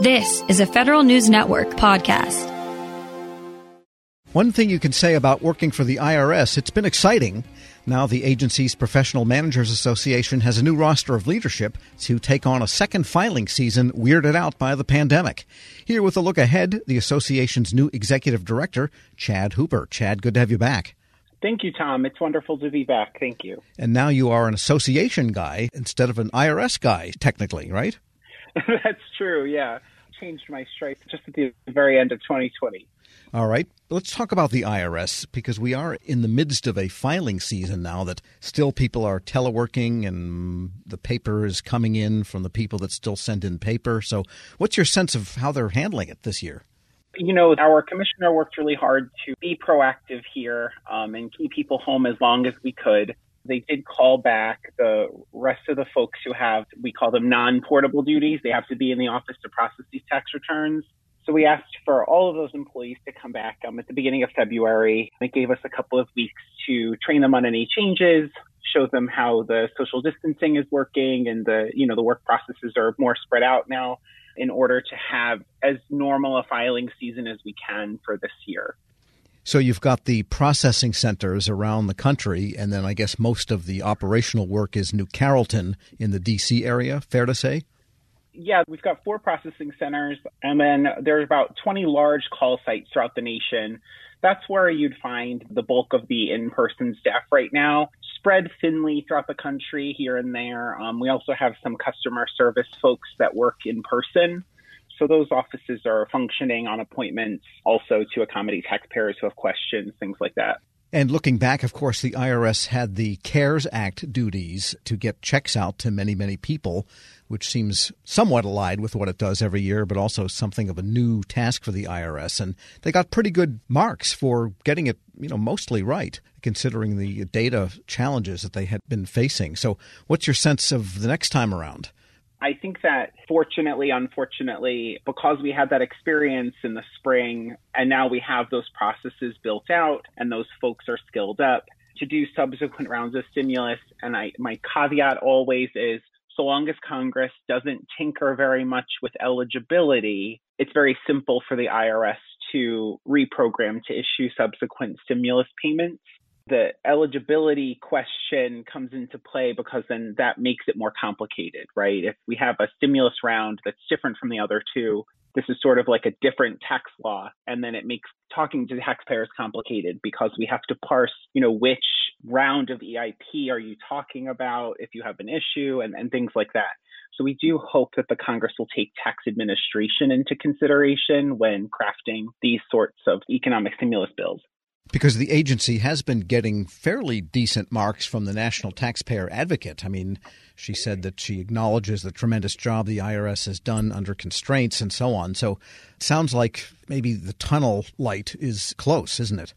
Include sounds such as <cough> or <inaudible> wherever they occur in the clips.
This is a Federal News Network podcast. One thing you can say about working for the IRS, it's been exciting. Now, the agency's Professional Managers Association has a new roster of leadership to take on a second filing season weirded out by the pandemic. Here with a look ahead, the association's new executive director, Chad Hooper. Chad, good to have you back. Thank you, Tom. It's wonderful to be back. Thank you. And now you are an association guy instead of an IRS guy, technically, right? <laughs> That's true. Yeah, changed my stripes just at the very end of 2020. All right. Let's talk about the IRS because we are in the midst of a filing season now that still people are teleworking and the paper is coming in from the people that still send in paper. So, what's your sense of how they're handling it this year? You know, our commissioner worked really hard to be proactive here um, and keep people home as long as we could they did call back the rest of the folks who have, we call them non portable duties. They have to be in the office to process these tax returns. So we asked for all of those employees to come back um, at the beginning of February. It gave us a couple of weeks to train them on any changes, show them how the social distancing is working and the, you know, the work processes are more spread out now in order to have as normal a filing season as we can for this year. So you've got the processing centers around the country, and then I guess most of the operational work is New Carrollton in the D.C. area. Fair to say? Yeah, we've got four processing centers, and then there's about 20 large call sites throughout the nation. That's where you'd find the bulk of the in-person staff right now, spread thinly throughout the country here and there. Um, we also have some customer service folks that work in person. So those offices are functioning on appointments also to accommodate taxpayers who have questions, things like that. And looking back, of course, the IRS had the CARES Act duties to get checks out to many, many people, which seems somewhat allied with what it does every year, but also something of a new task for the IRS. And they got pretty good marks for getting it, you know, mostly right, considering the data challenges that they had been facing. So, what's your sense of the next time around? I think that fortunately, unfortunately, because we had that experience in the spring and now we have those processes built out and those folks are skilled up to do subsequent rounds of stimulus. And I, my caveat always is so long as Congress doesn't tinker very much with eligibility, it's very simple for the IRS to reprogram to issue subsequent stimulus payments the eligibility question comes into play because then that makes it more complicated, right? If we have a stimulus round that's different from the other two, this is sort of like a different tax law. And then it makes talking to taxpayers complicated because we have to parse, you know, which round of EIP are you talking about if you have an issue and, and things like that. So we do hope that the Congress will take tax administration into consideration when crafting these sorts of economic stimulus bills because the agency has been getting fairly decent marks from the National Taxpayer Advocate. I mean, she said that she acknowledges the tremendous job the IRS has done under constraints and so on. So it sounds like maybe the tunnel light is close, isn't it?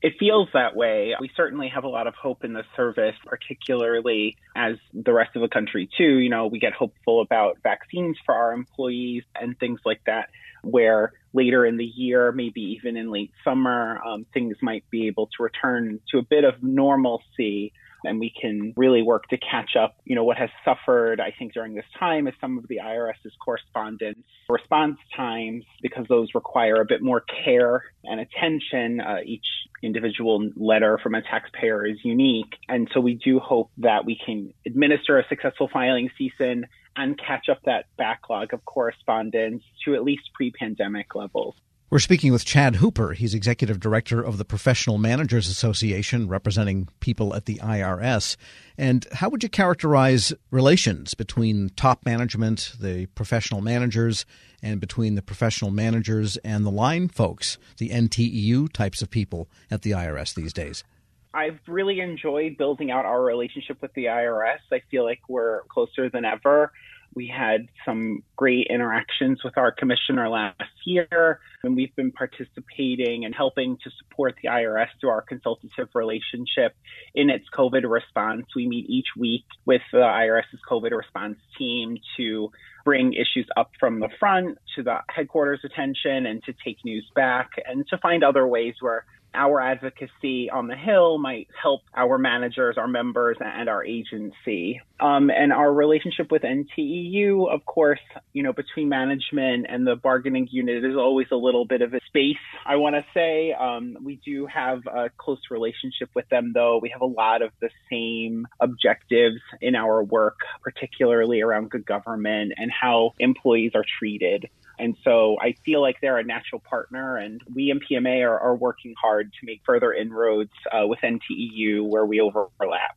It feels that way. We certainly have a lot of hope in the service, particularly as the rest of the country, too. You know, we get hopeful about vaccines for our employees and things like that, where later in the year, maybe even in late summer, um, things might be able to return to a bit of normalcy and we can really work to catch up. You know, what has suffered, I think, during this time is some of the IRS's correspondence response times because those require a bit more care and attention. Uh, each individual letter from a taxpayer is unique. And so we do hope that we can administer a successful filing season and catch up that backlog of correspondence to at least pre pandemic levels. We're speaking with Chad Hooper. He's executive director of the Professional Managers Association, representing people at the IRS. And how would you characterize relations between top management, the professional managers, and between the professional managers and the line folks, the NTEU types of people at the IRS these days? I've really enjoyed building out our relationship with the IRS. I feel like we're closer than ever. We had some great interactions with our commissioner last year, and we've been participating and helping to support the IRS through our consultative relationship in its COVID response. We meet each week with the IRS's COVID response team to bring issues up from the front to the headquarters attention and to take news back and to find other ways where our advocacy on the Hill might help our managers, our members, and our agency. Um, and our relationship with NTEU, of course, you know, between management and the bargaining unit is always a little bit of a space, I want to say. Um, we do have a close relationship with them, though. We have a lot of the same objectives in our work, particularly around good government and how employees are treated. And so I feel like they're a natural partner, and we in PMA are, are working hard to make further inroads uh, with NTEU where we overlap.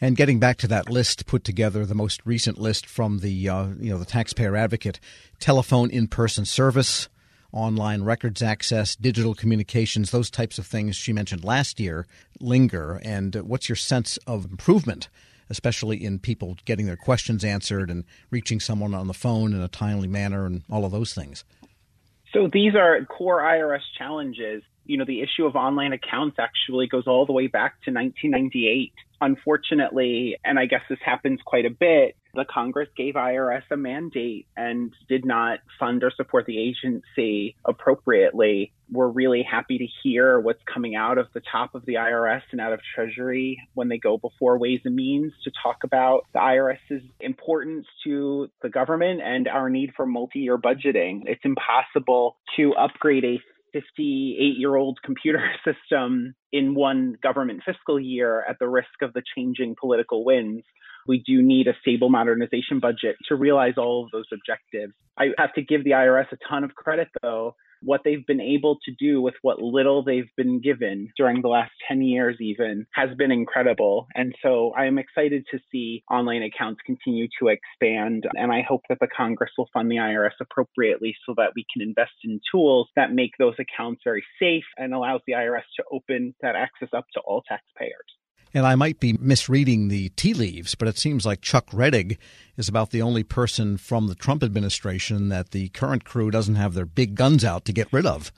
And getting back to that list put together, the most recent list from the uh, you know the taxpayer advocate, telephone in-person service, online records access, digital communications, those types of things she mentioned last year linger. And what's your sense of improvement especially in people getting their questions answered and reaching someone on the phone in a timely manner and all of those things? So these are core IRS challenges. You know, the issue of online accounts actually goes all the way back to 1998 unfortunately, and I guess this happens quite a bit, the Congress gave IRS a mandate and did not fund or support the agency appropriately. We're really happy to hear what's coming out of the top of the IRS and out of Treasury when they go before Ways and Means to talk about the IRS's importance to the government and our need for multi year budgeting. It's impossible to upgrade a 58 year old computer <laughs> system in one government fiscal year at the risk of the changing political winds. We do need a stable modernization budget to realize all of those objectives. I have to give the IRS a ton of credit, though, what they've been able to do with what little they've been given during the last 10 years, even, has been incredible. And so I am excited to see online accounts continue to expand. And I hope that the Congress will fund the IRS appropriately so that we can invest in tools that make those accounts very safe and allows the IRS to open that access up to all taxpayers. And I might be misreading the tea leaves, but it seems like Chuck Rettig is about the only person from the Trump administration that the current crew doesn't have their big guns out to get rid of.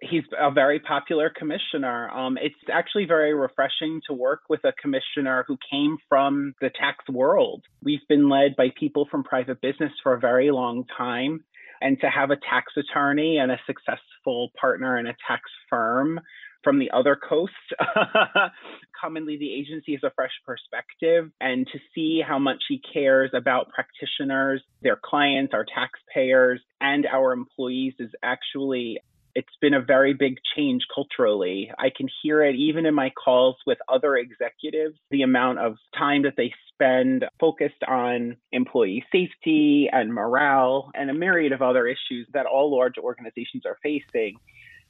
He's a very popular commissioner. Um, it's actually very refreshing to work with a commissioner who came from the tax world. We've been led by people from private business for a very long time. And to have a tax attorney and a successful partner in a tax firm from the other coast <laughs> commonly the agency is a fresh perspective and to see how much he cares about practitioners, their clients, our taxpayers, and our employees is actually it's been a very big change culturally. I can hear it even in my calls with other executives, the amount of time that they spend focused on employee safety and morale and a myriad of other issues that all large organizations are facing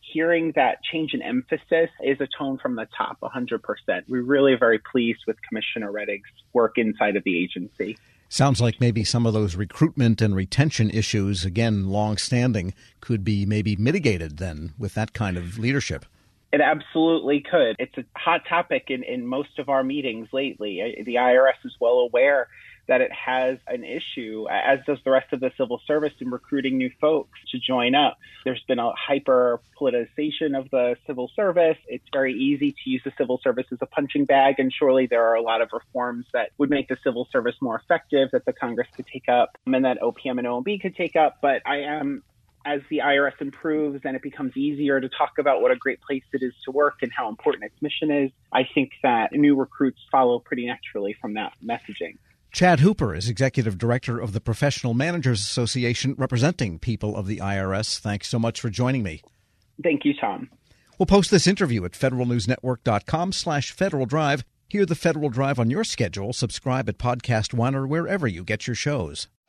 hearing that change in emphasis is a tone from the top 100%. We're really very pleased with Commissioner Rettig's work inside of the agency. Sounds like maybe some of those recruitment and retention issues, again, long-standing, could be maybe mitigated then with that kind of leadership. It absolutely could. It's a hot topic in, in most of our meetings lately. The IRS is well aware that it has an issue, as does the rest of the civil service, in recruiting new folks to join up. There's been a hyper politicization of the civil service. It's very easy to use the civil service as a punching bag, and surely there are a lot of reforms that would make the civil service more effective that the Congress could take up and that OPM and OMB could take up. But I am as the IRS improves and it becomes easier to talk about what a great place it is to work and how important its mission is, I think that new recruits follow pretty naturally from that messaging. Chad Hooper is Executive Director of the Professional Managers Association, representing people of the IRS. Thanks so much for joining me. Thank you, Tom. We'll post this interview at federalnewsnetwork.com slash Federal Drive. Hear the Federal Drive on your schedule. Subscribe at Podcast One or wherever you get your shows.